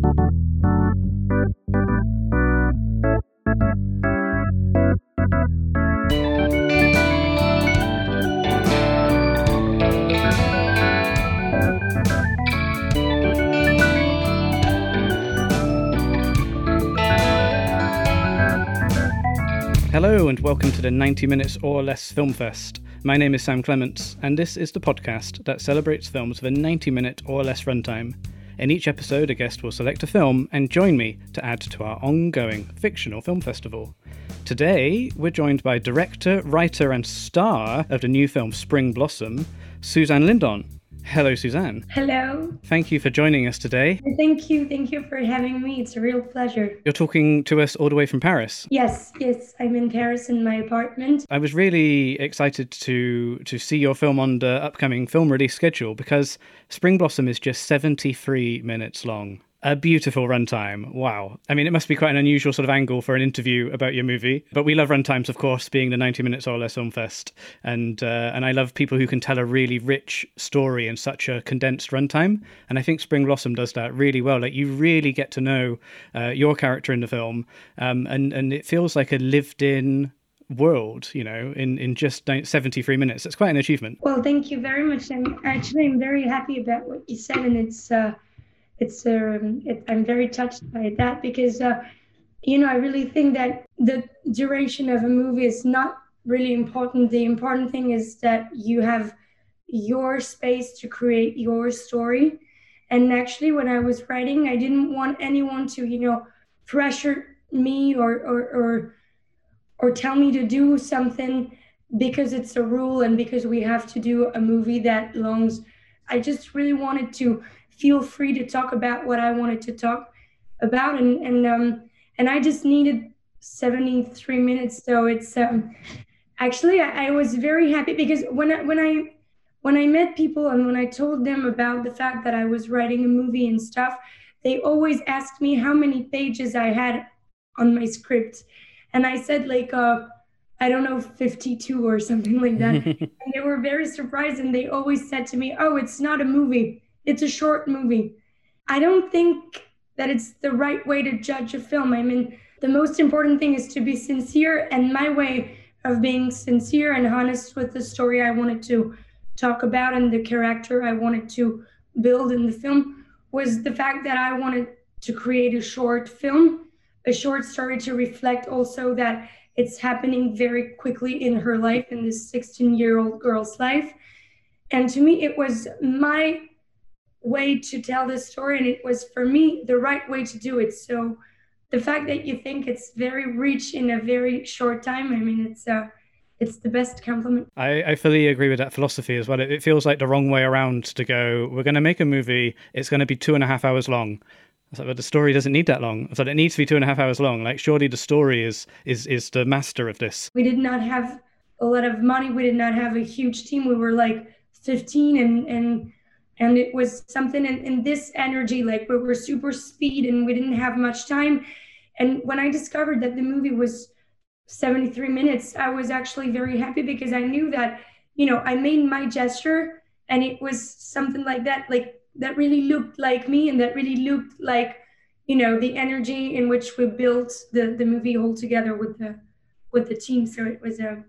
Hello and welcome to the 90 Minutes or Less Film Fest. My name is Sam Clements, and this is the podcast that celebrates films with a 90 minute or less runtime. In each episode, a guest will select a film and join me to add to our ongoing fictional film festival. Today, we're joined by director, writer, and star of the new film Spring Blossom, Suzanne Lindon. Hello, Suzanne. Hello. Thank you for joining us today. Thank you. Thank you for having me. It's a real pleasure. You're talking to us all the way from Paris. Yes, yes. I'm in Paris in my apartment. I was really excited to to see your film on the upcoming film release schedule because Spring Blossom is just 73 minutes long. A beautiful runtime. Wow. I mean, it must be quite an unusual sort of angle for an interview about your movie. But we love runtimes, of course, being the 90 minutes or less film fest. And uh, and I love people who can tell a really rich story in such a condensed runtime. And I think Spring Blossom does that really well. Like you really get to know uh, your character in the film, um, and and it feels like a lived-in world you know in in just 73 minutes it's quite an achievement well thank you very much i'm actually i'm very happy about what you said and it's uh it's um, it, I'm very touched by that because uh, you know I really think that the duration of a movie is not really important. The important thing is that you have your space to create your story. And actually, when I was writing, I didn't want anyone to you know pressure me or or or, or tell me to do something because it's a rule and because we have to do a movie that longs. I just really wanted to feel free to talk about what I wanted to talk about. And and um and I just needed 73 minutes. So it's um actually I, I was very happy because when I when I when I met people and when I told them about the fact that I was writing a movie and stuff, they always asked me how many pages I had on my script. And I said like uh I don't know, 52 or something like that. and they were very surprised and they always said to me, Oh, it's not a movie. It's a short movie. I don't think that it's the right way to judge a film. I mean, the most important thing is to be sincere, and my way of being sincere and honest with the story I wanted to talk about and the character I wanted to build in the film was the fact that I wanted to create a short film, a short story to reflect also that it's happening very quickly in her life, in this 16 year old girl's life. And to me, it was my way to tell this story and it was for me the right way to do it so the fact that you think it's very rich in a very short time i mean it's uh it's the best compliment. I, I fully agree with that philosophy as well. It, it feels like the wrong way around to go. We're going to make a movie. It's going to be two and a half hours long. I like, but the story doesn't need that long. I thought it needs to be two and a half hours long. Like, surely the story is is is the master of this. We did not have a lot of money. We did not have a huge team. We were like 15, and and and it was something in, in this energy like we were super speed and we didn't have much time. And when i discovered that the movie was 73 minutes i was actually very happy because i knew that you know i made my gesture and it was something like that like that really looked like me and that really looked like you know the energy in which we built the the movie all together with the with the team. So it was a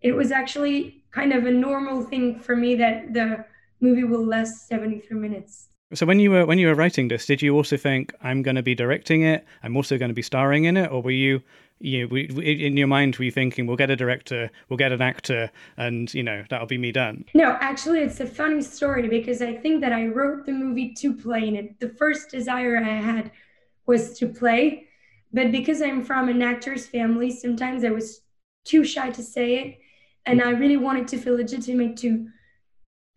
it was actually kind of a normal thing for me that the movie will last 73 minutes. So when you were when you were writing this, did you also think I'm going to be directing it? I'm also going to be starring in it, or were you, you in your mind were you thinking we'll get a director, we'll get an actor, and you know that'll be me done? No, actually, it's a funny story because I think that I wrote the movie to play in it. The first desire I had was to play, but because I'm from an actor's family, sometimes I was too shy to say it, and I really wanted to feel legitimate to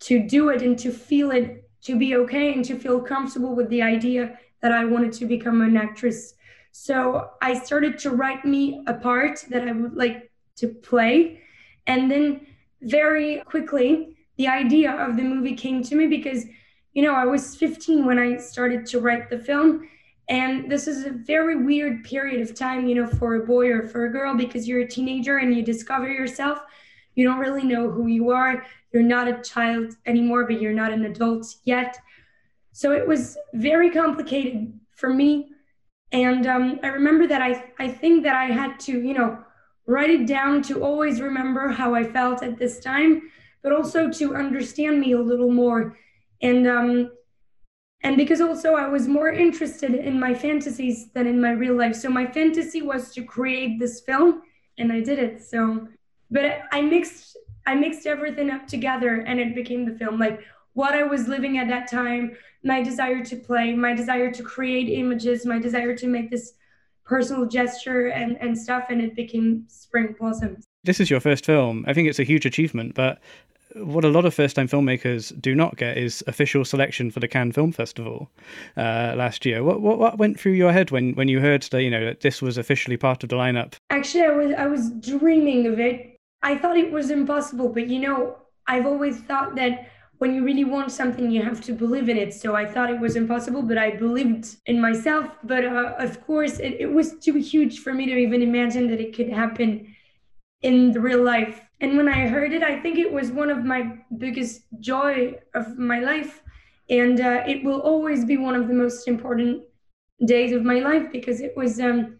to do it and to feel it, to be okay and to feel comfortable with the idea that I wanted to become an actress. So I started to write me a part that I would like to play. And then very quickly, the idea of the movie came to me because, you know, I was 15 when I started to write the film. And this is a very weird period of time, you know, for a boy or for a girl because you're a teenager and you discover yourself. You don't really know who you are you're not a child anymore, but you're not an adult yet. So it was very complicated for me. And um, I remember that I, I think that I had to, you know, write it down to always remember how I felt at this time, but also to understand me a little more. And um, and because also I was more interested in my fantasies than in my real life. So my fantasy was to create this film, and I did it. So, but I mixed I mixed everything up together, and it became the film. Like what I was living at that time, my desire to play, my desire to create images, my desire to make this personal gesture and and stuff, and it became Spring Blossoms. This is your first film. I think it's a huge achievement, but what a lot of first time filmmakers do not get is official selection for the Cannes Film Festival uh, last year. What, what, what went through your head when when you heard that you know that this was officially part of the lineup? Actually, I was I was dreaming of it. I thought it was impossible, but you know, I've always thought that when you really want something, you have to believe in it. So I thought it was impossible, but I believed in myself. But uh, of course, it, it was too huge for me to even imagine that it could happen in the real life. And when I heard it, I think it was one of my biggest joy of my life. And uh, it will always be one of the most important days of my life because it was, um,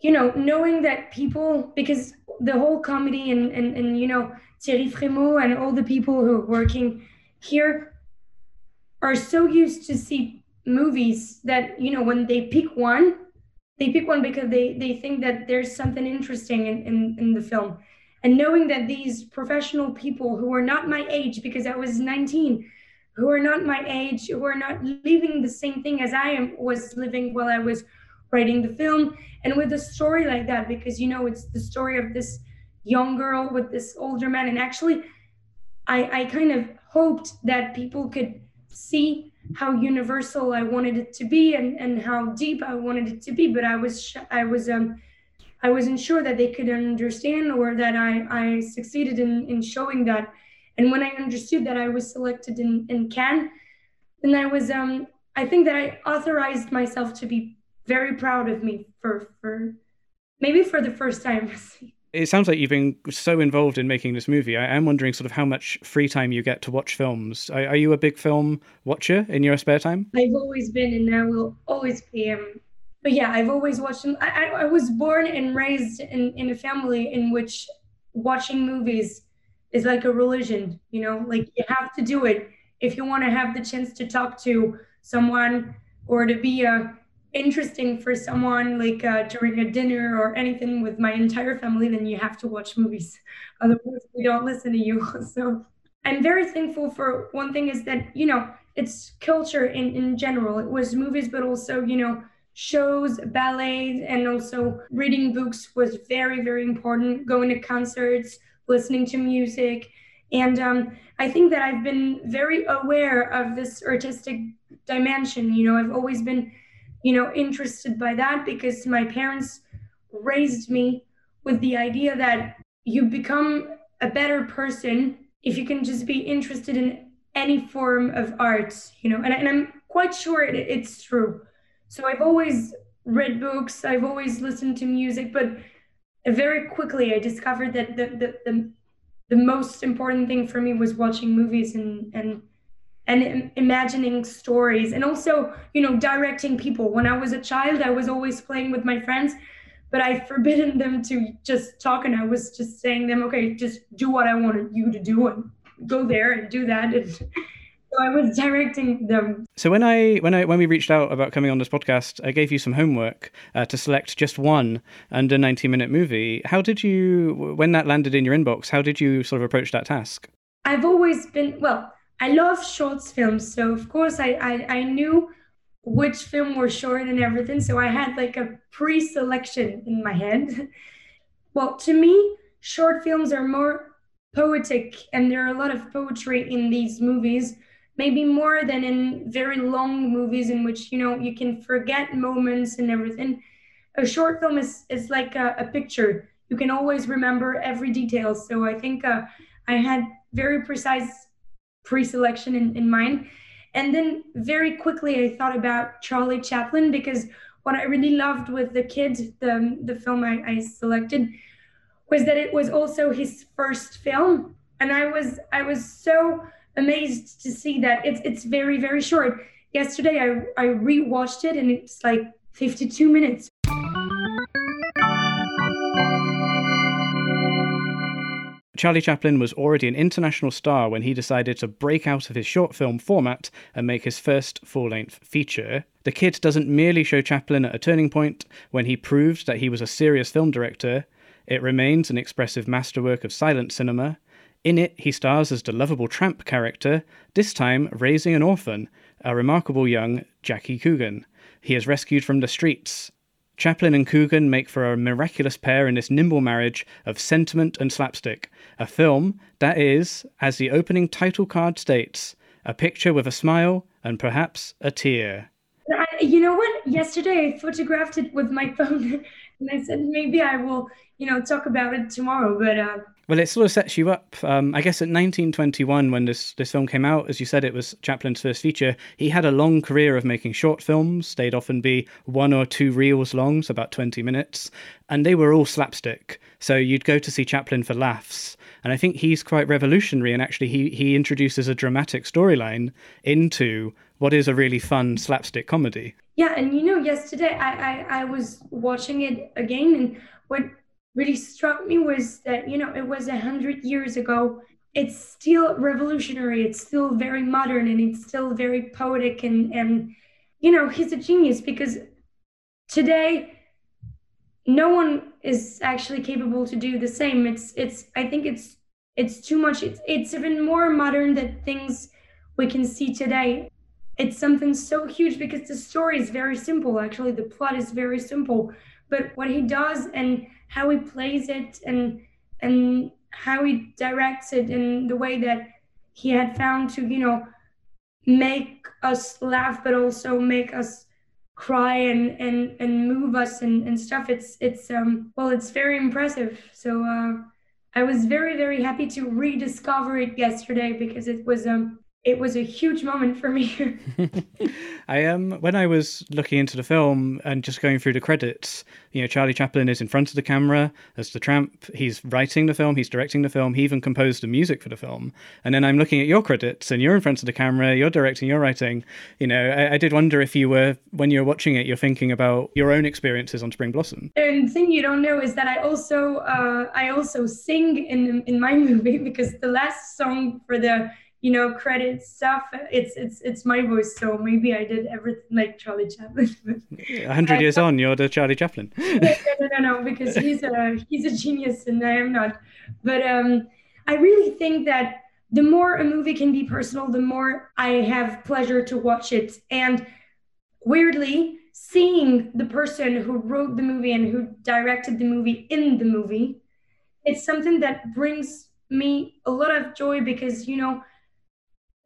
you know, knowing that people, because the whole comedy and, and, and you know, Thierry Frémaux and all the people who are working here are so used to see movies that, you know, when they pick one, they pick one because they they think that there's something interesting in, in, in the film. And knowing that these professional people who are not my age because i was 19 who are not my age who are not living the same thing as i am was living while i was writing the film and with a story like that because you know it's the story of this young girl with this older man and actually i i kind of hoped that people could see how universal I wanted it to be and, and how deep I wanted it to be. But I was I was um I wasn't sure that they could understand or that I, I succeeded in, in showing that. And when I understood that I was selected in, in Cannes, then I was um I think that I authorized myself to be very proud of me for for maybe for the first time. it sounds like you've been so involved in making this movie. I am wondering sort of how much free time you get to watch films. Are, are you a big film watcher in your spare time? I've always been, and I will always be. Um, but yeah, I've always watched them. I, I, I was born and raised in, in a family in which watching movies is like a religion. You know, like you have to do it if you want to have the chance to talk to someone or to be a interesting for someone like uh, during a dinner or anything with my entire family, then you have to watch movies. Otherwise, we don't listen to you. So I'm very thankful for one thing is that, you know, it's culture in, in general. It was movies, but also, you know, shows, ballets, and also reading books was very, very important. Going to concerts, listening to music. And um, I think that I've been very aware of this artistic dimension. You know, I've always been you know, interested by that because my parents raised me with the idea that you become a better person if you can just be interested in any form of art, you know, and, and I'm quite sure it, it's true. So I've always read books, I've always listened to music, but very quickly I discovered that the, the, the, the most important thing for me was watching movies and, and and imagining stories and also you know directing people. When i was a child i was always playing with my friends but i forbidden them to just talk and i was just saying them okay just do what i wanted you to do and go there and do that. And so i was directing them. So when i when i when we reached out about coming on this podcast i gave you some homework uh, to select just one under 90 minute movie. How did you when that landed in your inbox how did you sort of approach that task? I've always been well I love shorts films, so of course I, I, I knew which film were short and everything. So I had like a pre-selection in my head. well, to me, short films are more poetic, and there are a lot of poetry in these movies. Maybe more than in very long movies in which you know you can forget moments and everything. A short film is is like a, a picture. You can always remember every detail. So I think uh, I had very precise pre-selection in, in mind. And then very quickly I thought about Charlie Chaplin because what I really loved with the kid, the, the film I, I selected, was that it was also his first film. And I was I was so amazed to see that it's it's very, very short. yesterday I, I rewatched it and it's like 52 minutes. Charlie Chaplin was already an international star when he decided to break out of his short film format and make his first full length feature. The Kid doesn't merely show Chaplin at a turning point when he proved that he was a serious film director, it remains an expressive masterwork of silent cinema. In it, he stars as the lovable tramp character, this time raising an orphan, a remarkable young Jackie Coogan. He is rescued from the streets, Chaplin and Coogan make for a miraculous pair in this nimble marriage of sentiment and slapstick, a film that is, as the opening title card states, a picture with a smile and perhaps a tear. I, you know what? Yesterday I photographed it with my phone and I said maybe I will, you know, talk about it tomorrow. But uh, well, it sort of sets you up. Um, I guess at 1921, when this this film came out, as you said, it was Chaplin's first feature. He had a long career of making short films. They'd often be one or two reels long, so about 20 minutes, and they were all slapstick. So you'd go to see Chaplin for laughs. And I think he's quite revolutionary, and actually, he he introduces a dramatic storyline into what is a really fun slapstick comedy. Yeah, and you know, yesterday I, I, I was watching it again, and what really struck me was that you know it was a hundred years ago it's still revolutionary it's still very modern and it's still very poetic and and you know he's a genius because today no one is actually capable to do the same. It's it's i think it's it's too much. It's it's even more modern than things we can see today. It's something so huge because the story is very simple. Actually the plot is very simple. But what he does and how he plays it and and how he directs it in the way that he had found to you know make us laugh but also make us cry and and and move us and, and stuff. It's it's um well it's very impressive. So uh i was very very happy to rediscover it yesterday because it was um it was a huge moment for me. I um when I was looking into the film and just going through the credits, you know, Charlie Chaplin is in front of the camera as the tramp. He's writing the film, he's directing the film, he even composed the music for the film. And then I'm looking at your credits and you're in front of the camera, you're directing, you're writing. You know, I, I did wonder if you were when you're watching it, you're thinking about your own experiences on Spring Blossom. And the thing you don't know is that I also uh, I also sing in in my movie because the last song for the you know credit stuff. It's it's it's my voice so maybe i did everything like charlie chaplin. A hundred years on you're the charlie chaplin. No, no no no because he's a he's a genius and i am not. But um i really think that the more a movie can be personal the more i have pleasure to watch it. And weirdly seeing the person who wrote the movie and who directed the movie in the movie it's something that brings me a lot of joy because you know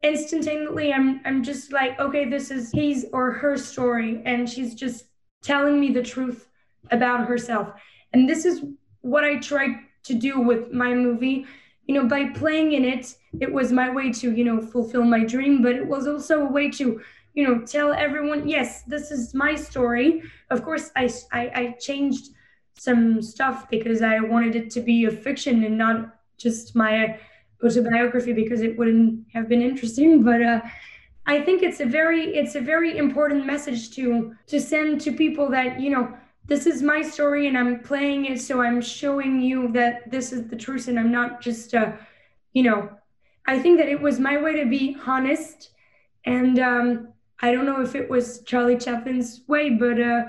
instantaneously I'm I'm just like, okay, this is his or her story, and she's just telling me the truth about herself. And this is what I tried to do with my movie. You know, by playing in it, it was my way to, you know, fulfill my dream, but it was also a way to, you know, tell everyone, yes, this is my story. Of course, I, I, I changed some stuff because I wanted it to be a fiction and not just my autobiography because it wouldn't have been interesting. But uh, I think it's a very it's a very important message to to send to people that you know this is my story and I'm playing it, so I'm showing you that this is the truth and I'm not just uh, you know. I think that it was my way to be honest, and um, I don't know if it was Charlie Chaplin's way, but. Uh,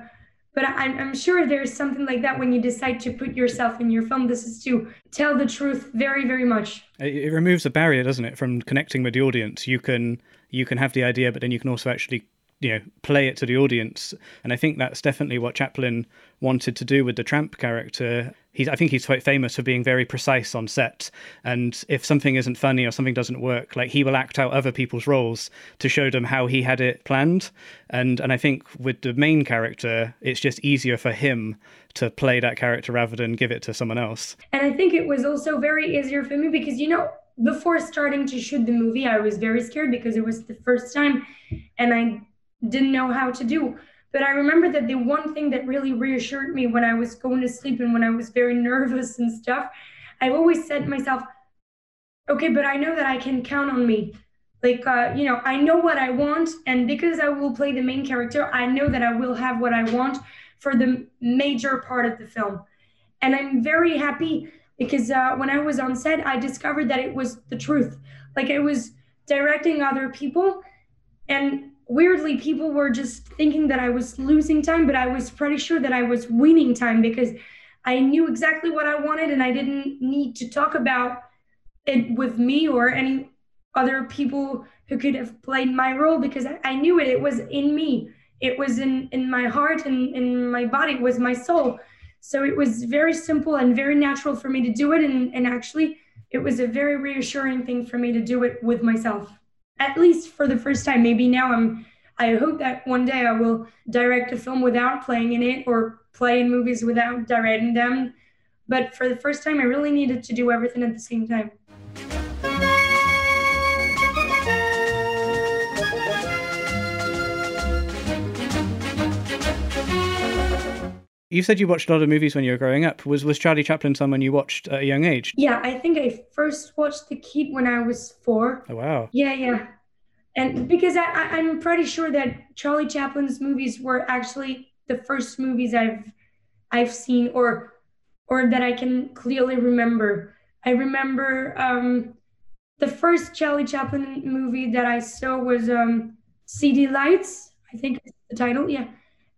but I'm, I'm sure there's something like that when you decide to put yourself in your film. This is to tell the truth very, very much. It, removes a barrier, doesn't it, from connecting with the audience? You can you can have the idea, but then you can also actually you know play it to the audience. And i think that's definitely what chaplin wanted to do with the tramp character. He's i think he's quite famous for being very precise on set. And if something isn't funny or something doesn't work like he will act out other people's roles to show them how he had it planned. And and i think with the main character it's just easier for him to play that character rather than give it to someone else. And i think it was also very easier for me because you know before starting to shoot the movie i was very scared because it was the first time and i didn't know how to do. But I remember that the one thing that really reassured me when I was going to sleep and when I was very nervous and stuff, I've always said to myself, okay, but I know that I can count on me. like uh, you know i know what i want and because i will play the main character i know that i will have what i want for the major part of the film and i'm very happy because uh, when i was on set i discovered that it was the truth like i was directing other people and weirdly people were just thinking that i was losing time but i was pretty sure that i was winning time because i knew exactly what i wanted and i didn't need to talk about it with me or any other people who could have played my role because I, knew it. It was in me. It was in in my heart and in my body. It was my soul. So it was very simple and very natural for me to do it. And, and actually, it was a very reassuring thing for me to do it with myself. At least for the first time. Maybe now I'm. I hope that one day I will direct a film without playing in it or play in movies without directing them. But for the first time, I really needed to do everything at the same time. You said you watched a lot of movies when you were growing up. Was was Charlie Chaplin someone you watched at a young age? Yeah, I think I first watched The Kid when I was four. Oh wow. Yeah, yeah. And because I, I I'm pretty sure that Charlie Chaplin's movies were actually the first movies I've I've seen or or that I can clearly remember. I remember um, the first Charlie Chaplin movie that I saw was um, City Lights. I think it's the title. Yeah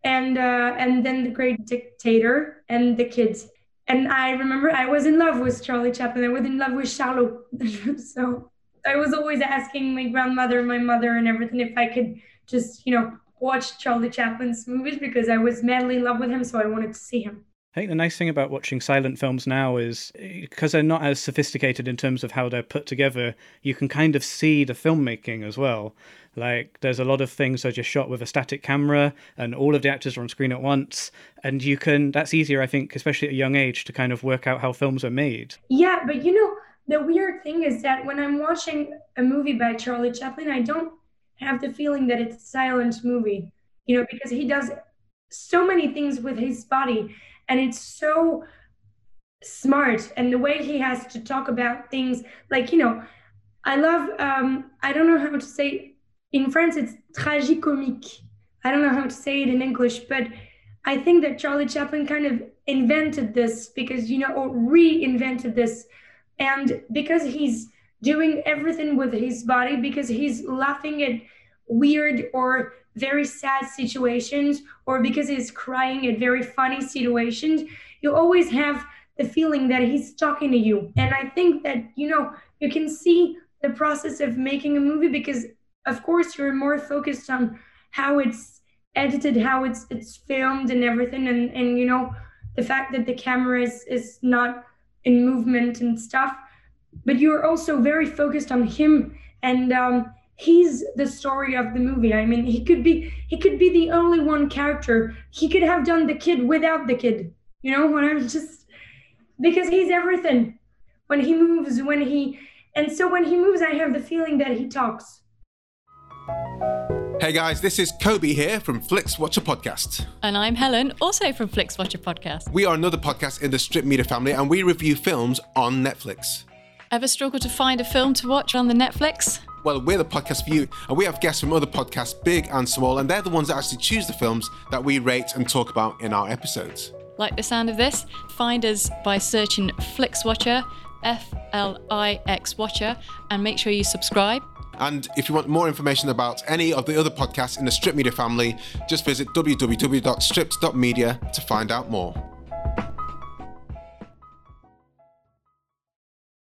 and uh, and then the Great Dictator and the kids. And I remember I was in love with Charlie Chaplin. I was in love with Charlot. so I was always asking my grandmother, my mother, and everything if I could just you know watch Charlie Chaplin's movies because I was madly in love with him. So I wanted to see him. I think the nice thing about watching silent films now is because they're not as sophisticated in terms of how they're put together, you can kind of see the filmmaking as well. Like there's a lot of things that are just shot with a static camera and all of the actors are on screen at once. And you can that's easier, I think, especially at a young age, to kind of work out how films are made. Yeah, but you know, the weird thing is that when I'm watching a movie by Charlie Chaplin, I don't have the feeling that it's a silent movie. You know, because he does so many things with his body and it's so smart and the way he has to talk about things like you know i love um i don't know how to say in France, it's tragicomique. I don't know how to say it in English, but I think that Charlie Chaplin kind of invented this because, you know, or reinvented this. And because he's doing everything with his body, because he's laughing at weird or very sad situations, or because he's crying at very funny situations, you always have the feeling that he's talking to you. And I think that, you know, you can see the process of making a movie because of course you're more focused on how it's edited how it's it's filmed and everything and and you know the fact that the camera is is not in movement and stuff but you're also very focused on him and um he's the story of the movie i mean he could be he could be the only one character he could have done the kid without the kid you know when i'm just because he's everything when he moves when he and so when he moves i have the feeling that he talks Hey guys, this is Kobe here from Flix Watcher Podcast. And I'm Helen, also from Flix Watcher Podcast. We are another podcast in the Stripped Media family and we review films on Netflix. Ever struggle to find a film to watch on the Netflix? Well, we're the podcast for you, and we have guests from other podcasts, big and small, and they're the ones that actually choose the films that we rate and talk about in our episodes. Like the sound of this? Find us by searching Flix Watcher, F L I X Watcher, and make sure you subscribe and if you want more information about any of the other podcasts in the Stripped Media family, just visit www.stripped.media to find out more.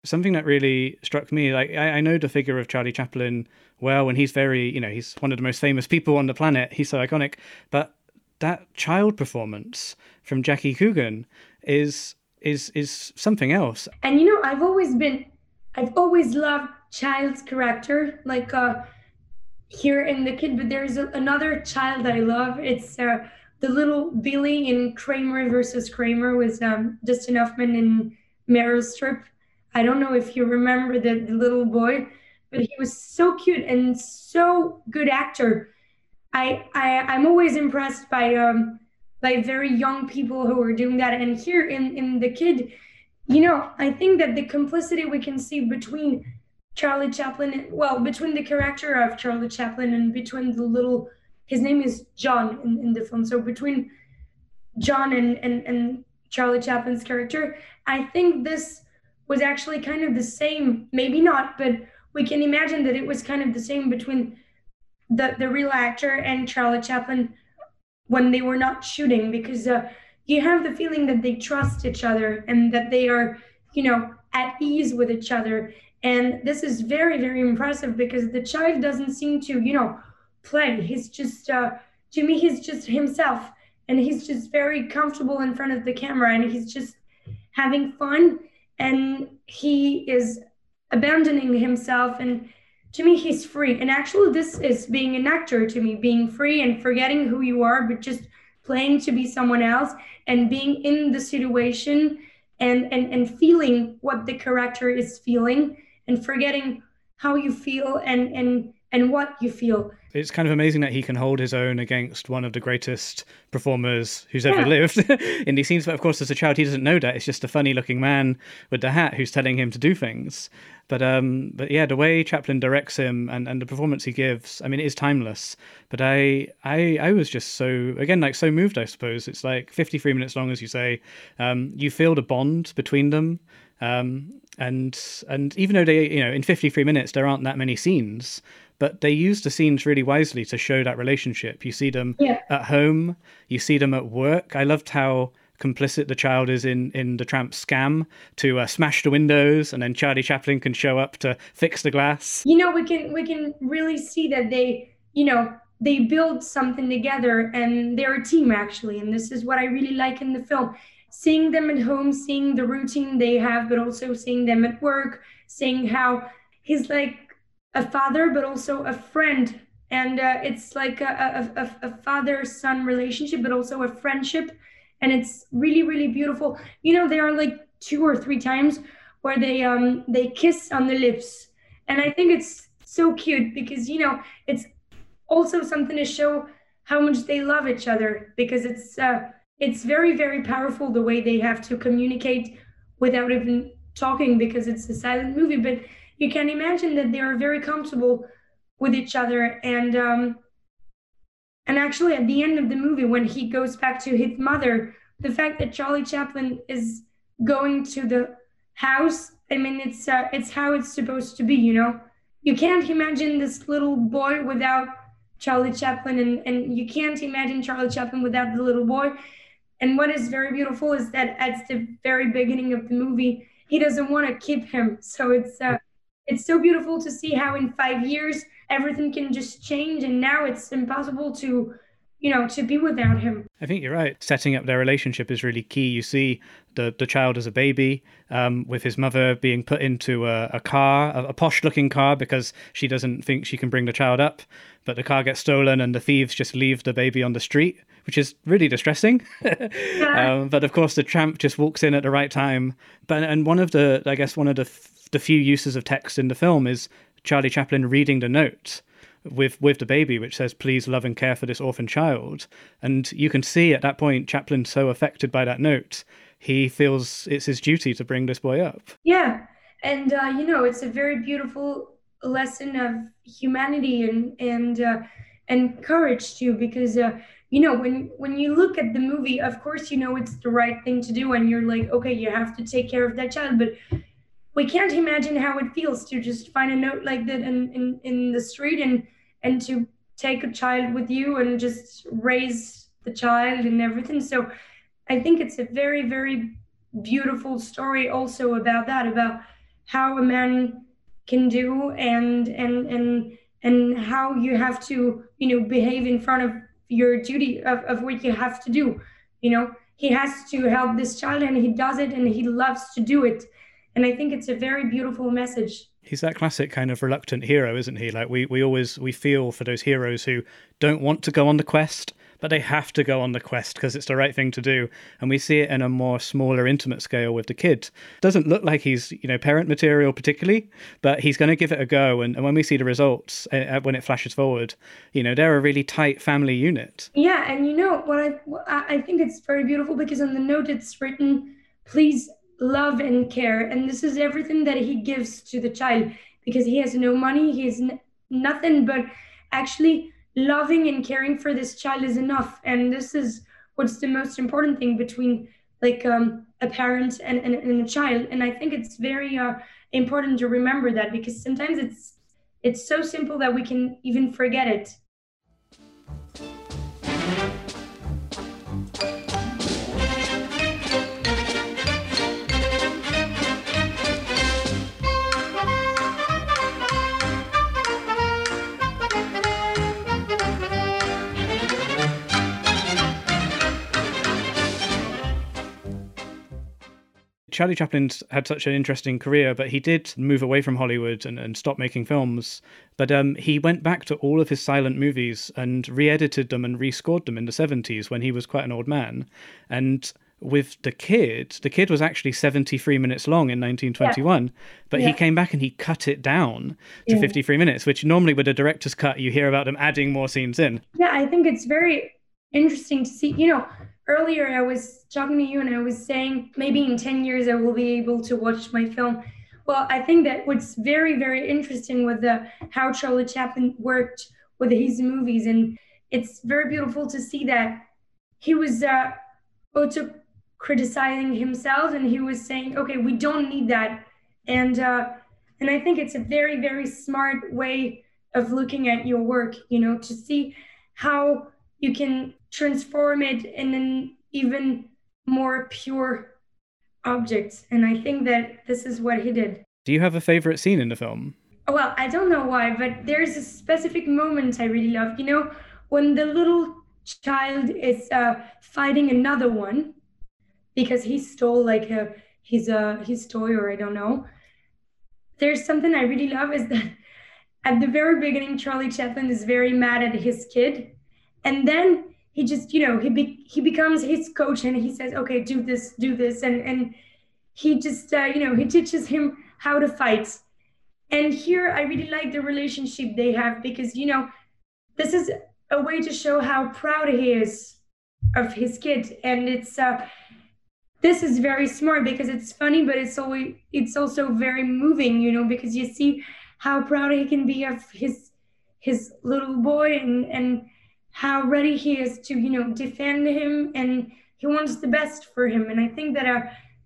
Something that really struck me, like I, I know the figure of Charlie Chaplin well, and he's very, you know, he's one of the most famous people on the planet. He's so iconic. But that child performance from Jackie Coogan is is is something else. And you know, I've always been I've always loved child's character, like uh, here in the kid. But there's a, another child I love. It's uh, the little Billy in Kramer versus Kramer with um, Dustin Hoffman and Meryl Streep. I don't know if you remember the, the little boy, but he was so cute and so good actor. I, I I'm always impressed by um by very young people who are doing that. And here in in the kid, you know, I think that the complicity we can see between Charlie Chaplin, well, between the character of Charlie Chaplin and between the little, his name is John in, in the film. So between John and, and, and Charlie Chaplin's character, I think this was actually kind of the same, maybe not, but we can imagine that it was kind of the same between the, the real actor and Charlie Chaplin when they were not shooting because uh, you have the feeling that they trust each other and that they are, you know, at ease with each other and this is very, very impressive because the child doesn't seem to, you know, play. He's just, uh, to me, he's just himself. And he's just very comfortable in front of the camera and he's just having fun. And he is abandoning himself. And to me, he's free. And actually, this is being an actor to me, being free and forgetting who you are, but just playing to be someone else and being in the situation and, and, and feeling what the character is feeling and forgetting how you feel and and and what you feel. It's kind of amazing that he can hold his own against one of the greatest performers who's ever yeah. lived in these scenes. But of course, as a child, he doesn't know that. It's just a funny looking man with the hat who's telling him to do things. But um, but yeah, the way Chaplin directs him and, and the performance he gives, I mean, it is timeless. But I I I was just so again like so moved. I suppose it's like 53 minutes long, as you say. Um, you feel the bond between them. Um, and and even though they you know in 53 minutes there aren't that many scenes but they use the scenes really wisely to show that relationship. You see them yeah. at home you see them at work. I loved how complicit the child is in in the tramp scam to uh, smash the windows and then charlie chaplin can show up to fix the glass. You know we can we can really see that they you know they build something together and they're a team actually and this is what i really like in the film. Seeing them at home, seeing the routine they have, but also seeing them at work, seeing how he's like a father, but also a friend. And uh, it's like a, a, a father son relationship, but also a friendship. And it's really, really beautiful. You know, there are like two or three times where they um they kiss on the lips. And I think it's so cute because you know it's also something to show how much they love each other because it's uh it's very very powerful the way they have to communicate without even talking because it's a silent movie but you can imagine that they are very comfortable with each other. And um and actually at the end of the movie when he goes back to his mother the fact that charlie chaplin is going to the house i mean it's uh, it's how it's supposed to be you know? You can't imagine this little boy without charlie chaplin and and you can't imagine charlie chaplin without the little boy. And what is very beautiful is that at the very beginning of the movie, he doesn't want to keep him. So it's uh, it's so beautiful to see how in five years everything can just change, and now it's impossible to you know, to be without him. I think you're right. Setting up their relationship is really key. You see the the child as a baby, um, with his mother being put into a, a car, a, a posh looking car, because she doesn't think she can bring the child up. But the car gets stolen, and the thieves just leave the baby on the street which is really distressing. um, but of course, the tramp just walks in at the right time. But and one of the, I guess, one of the the few uses of text in the film is Charlie Chaplin reading the note with with the baby, which says, "Please love and care for this orphan child." And you can see at that point Chaplin so affected by that note, he feels it's his duty to bring this boy up. Yeah, and uh, you know, it's a very beautiful lesson of humanity and and uh, and courage too, because uh, you know when when you look at the movie of course you know it's the right thing to do and you're like okay you have to take care of that child but we can't imagine how it feels to just find a note like that in in, in the street and and to take a child with you and just raise the child and everything. So i think it's a very very beautiful story also about that about how a man can do and and and and how you have to you know behave in front of your duty of, of what you have to do. You know he has to help this child and he does it and he loves to do it and i think it's a very beautiful message he's that classic kind of reluctant hero isn't he like we, we always we feel for those heroes who don't want to go on the quest but they have to go on the quest because it's the right thing to do. And we see it in a more smaller, intimate scale with the kid. Doesn't look like he's, you know, parent material particularly, but he's going to give it a go. And, and when we see the results, uh, when it flashes forward, you know, they're a really tight family unit. Yeah. And you know what I, I think it's very beautiful because on the note it's written, please love and care. And this is everything that he gives to the child. because he has no money, he has n- nothing, but actually loving and caring for this child is enough. And this is what's the most important thing between like um, a parent and, and, and, a child. And I think it's very uh, important to remember that because sometimes it's it's so simple that we can even forget it. Charlie Chaplin had such an interesting career, but he did move away from Hollywood and, and stop making films. But um, he went back to all of his silent movies and re edited them and rescored them in the 70s when he was quite an old man. And with The Kid, The Kid was actually 73 minutes long in 1921, yeah. but yeah. he came back and he cut it down to yeah. 53 minutes, which normally with a director's cut, you hear about them adding more scenes in. Yeah, I think it's very interesting to see. You know, earlier I was talking to you and I was saying maybe in 10 years I will be able to watch my film. Well, I think that what's very, very interesting with the how Charlie Chaplin worked with his movies, and it's very beautiful to see that he was uh, auto criticizing himself, and he was saying, "Okay, we don't need that," and uh, and I think it's a very, very smart way of looking at your work. You know, to see how you can transform it in an even more pure object. And I think that this is what he did. Do you have a favorite scene in the film? Well, I don't know why, but there's a specific moment I really love. You know, when the little child is uh, fighting another one because he stole like a, his uh, his toy or I don't know. There's something I really love is that at the very beginning, Charlie Chaplin is very mad at his kid, and then he just you know he be, he becomes his coach and he says okay do this do this. And and he just uh, you know he teaches him how to fight. And here i really like the relationship they have because you know this is a way to show how proud he is of his kid. And it's uh this is very smart because it's funny but it's always it's also very moving you know because you see how proud he can be of his his little boy and and how ready he is to you know defend him and he wants the best for him. And i think that uh,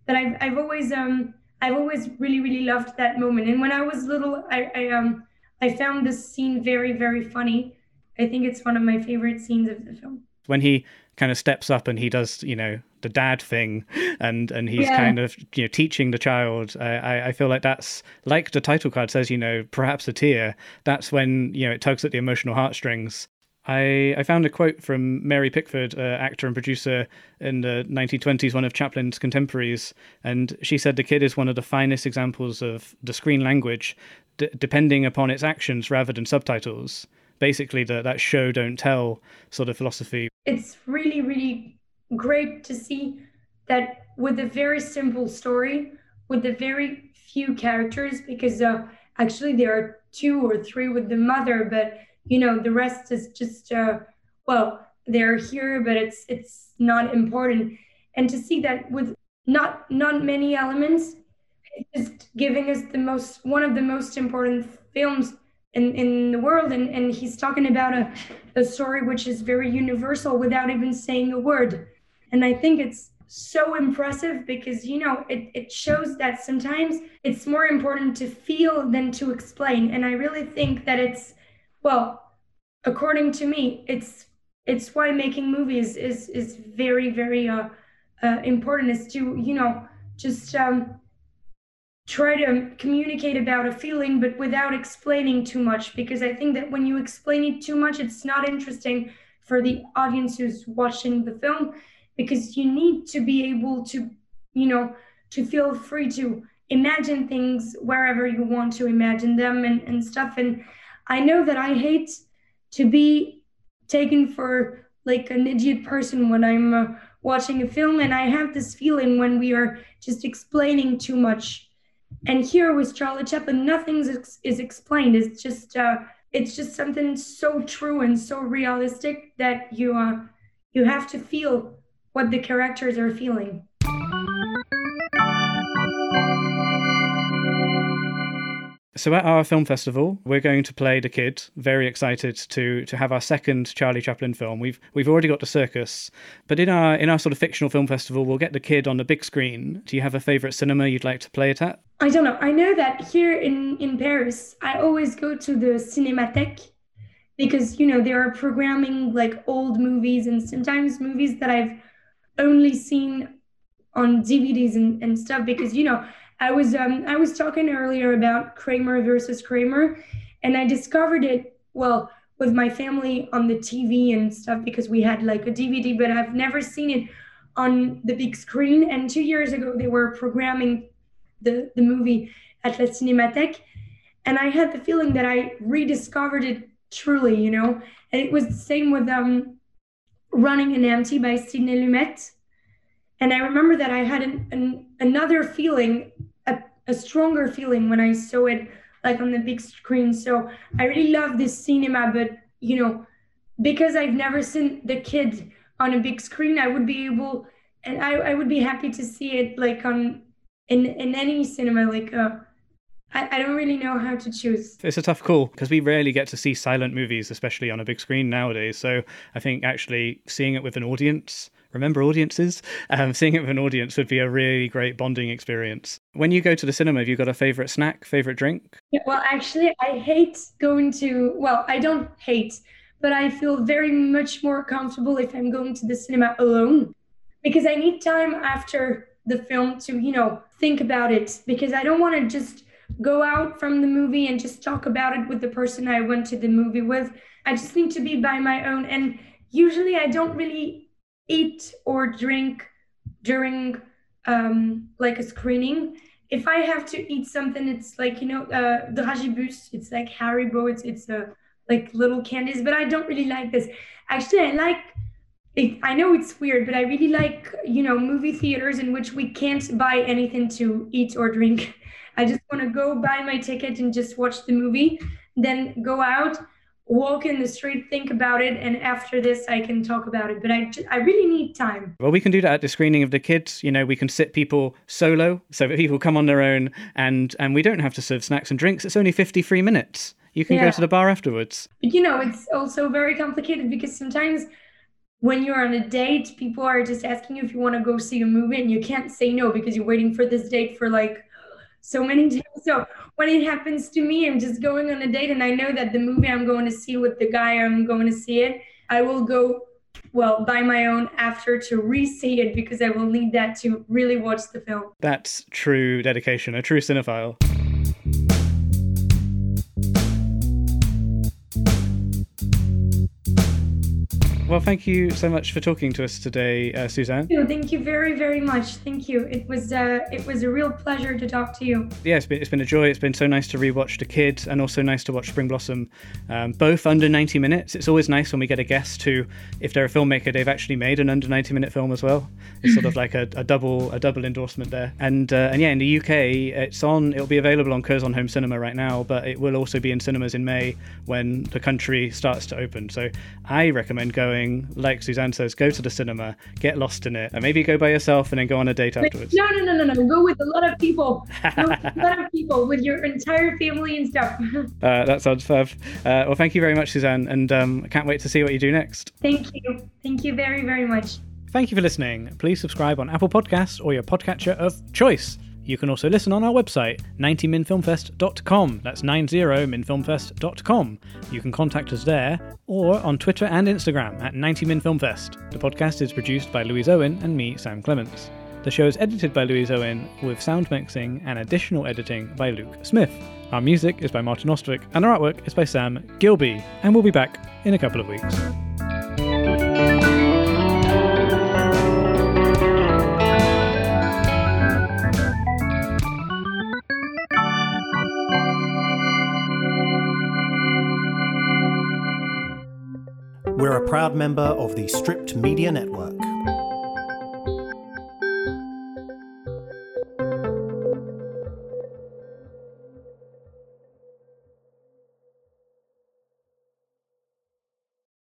that I've, I've always um i've always really really loved that moment. And when i was little i, I um i found this scene very very funny. I think it's one of my favorite scenes of the film. When he kind of steps up and he does you know the dad thing and and he's yeah. kind of you know teaching the child I, I feel like that's like the title card says you know perhaps a tear. That's when you know it tugs at the emotional heartstrings I, I found a quote from Mary Pickford, uh, actor and producer in the 1920s, one of Chaplin's contemporaries, and she said the kid is one of the finest examples of the screen language, d- depending upon its actions rather than subtitles. Basically, the, that show don't tell sort of philosophy. It's really, really great to see that with a very simple story, with a very few characters, because uh, actually there are two or three with the mother, but you know the rest is just uh, well they're here but it's it's not important. And to see that with not not many elements just giving us the most one of the most important films in, in the world. And, and he's talking about a, a story which is very universal without even saying a word. And i think it's so impressive because you know it, it shows that sometimes it's more important to feel than to explain. And i really think that it's well, according to me, it's it's why making movies is is very very uh, uh, important. Is to you know just um, try to communicate about a feeling, but without explaining too much. Because I think that when you explain it too much, it's not interesting for the audience who's watching the film. Because you need to be able to, you know, to feel free to imagine things wherever you want to imagine them and, and stuff. And I know that I hate to be taken for like an idiot person when I'm uh, watching a film, and I have this feeling when we are just explaining too much. And here with Charlie Chaplin, nothing is, is explained. It's just uh, it's just something so true and so realistic that you uh, you have to feel what the characters are feeling. So at our film festival, we're going to play the kid. Very excited to to have our second Charlie Chaplin film. We've we've already got the circus, but in our in our sort of fictional film festival, we'll get the kid on the big screen. Do you have a favorite cinema you'd like to play it at? I don't know. I know that here in in Paris, I always go to the Cinémathèque because you know they are programming like old movies and sometimes movies that I've only seen on DVDs and, and stuff because you know I was um I was talking earlier about Kramer versus Kramer and I discovered it well with my family on the TV and stuff because we had like a DVD but I've never seen it on the big screen. And 2 years ago they were programming the the movie at La Cinémathèque and I had the feeling that I rediscovered it truly you know? And it was the same with um Running on Empty by Sidney Lumet. And I remember that I had an, an, another feeling, a, stronger feeling when I saw it like on the big screen. So I really love this cinema, but you know, because I've never seen the kid on a big screen, I would be able, and I, I would be happy to see it like on in in any cinema. Like, uh, I, I don't really know how to choose. It's a tough call because we rarely get to see silent movies, especially on a big screen nowadays. So I think actually seeing it with an audience remember audiences? Um, seeing it with an audience would be a really great bonding experience. When you go to the cinema have you got a favorite snack favorite drink? Yeah, well actually i hate going to well i don't hate but i feel very much more comfortable if i'm going to the cinema alone. Because i need time after the film to you know think about it. Because i don't want to just go out from the movie and just talk about it with the person i went to the movie with. I just need to be by my own. And usually i don't really eat or drink during um, like a screening. If I have to eat something, it's like you know, uh, dragibus. It's like Haribo. It's it's a like little candies, but I don't really like this. Actually, I like. It, I know it's weird, but I really like you know movie theaters in which we can't buy anything to eat or drink. I just want to go buy my ticket and just watch the movie, then go out walk in the street, think about it, and after this, I can talk about it. But I, I really need time. Well, we can do that at the screening of the kids. You know, we can sit people solo, so that people come on their own, and and we don't have to serve snacks and drinks. It's only fifty three minutes. You can yeah. go to the bar afterwards. But you know, it's also very complicated because sometimes when you're on a date, people are just asking you if you want to go see a movie, and you can't say no because you're waiting for this date for like so many times. So when it happens to me, I'm just going on a date and I know that the movie I'm going to see with the guy I'm going to see it, I will go well by my own after to re-see it because I will need that to really watch the film. That's true dedication, a true cinephile. Well, thank you so much for talking to us today, uh, Suzanne. Thank you very, very much. Thank you. It was uh, it was a real pleasure to talk to you. Yeah, it's been, it's been a joy. It's been so nice to rewatch The Kid and also nice to watch Spring Blossom, um, both under 90 minutes. It's always nice when we get a guest who, if they're a filmmaker, they've actually made an under 90 minute film as well. It's sort of like a, a double a double endorsement there. And uh, and yeah, in the UK, it's on. It'll be available on Curzon Home Cinema right now, but it will also be in cinemas in May when the country starts to open. So I recommend going going, like Suzanne says, go to the cinema, get lost in it, and maybe go by yourself and then go on a date afterwards. No, no, no, no, no. Go with a lot of people. a lot of people with your entire family and stuff. uh, that sounds fab. Uh, well, thank you very much, Suzanne, and um, I can't wait to see what you do next. Thank you. Thank you very, very much. Thank you for listening. Please subscribe on Apple Podcasts or your podcatcher of choice. You can also listen on our website, 90minfilmfest.com. That's 90minfilmfest.com. You can contact us there or on Twitter and Instagram at 90minfilmfest. The podcast is produced by Louise Owen and me, Sam Clements. The show is edited by Louise Owen with sound mixing and additional editing by Luke Smith. Our music is by Martin Ostwick and our artwork is by Sam Gilby. And we'll be back in a couple of weeks. We're a proud member of the Stripped Media Network.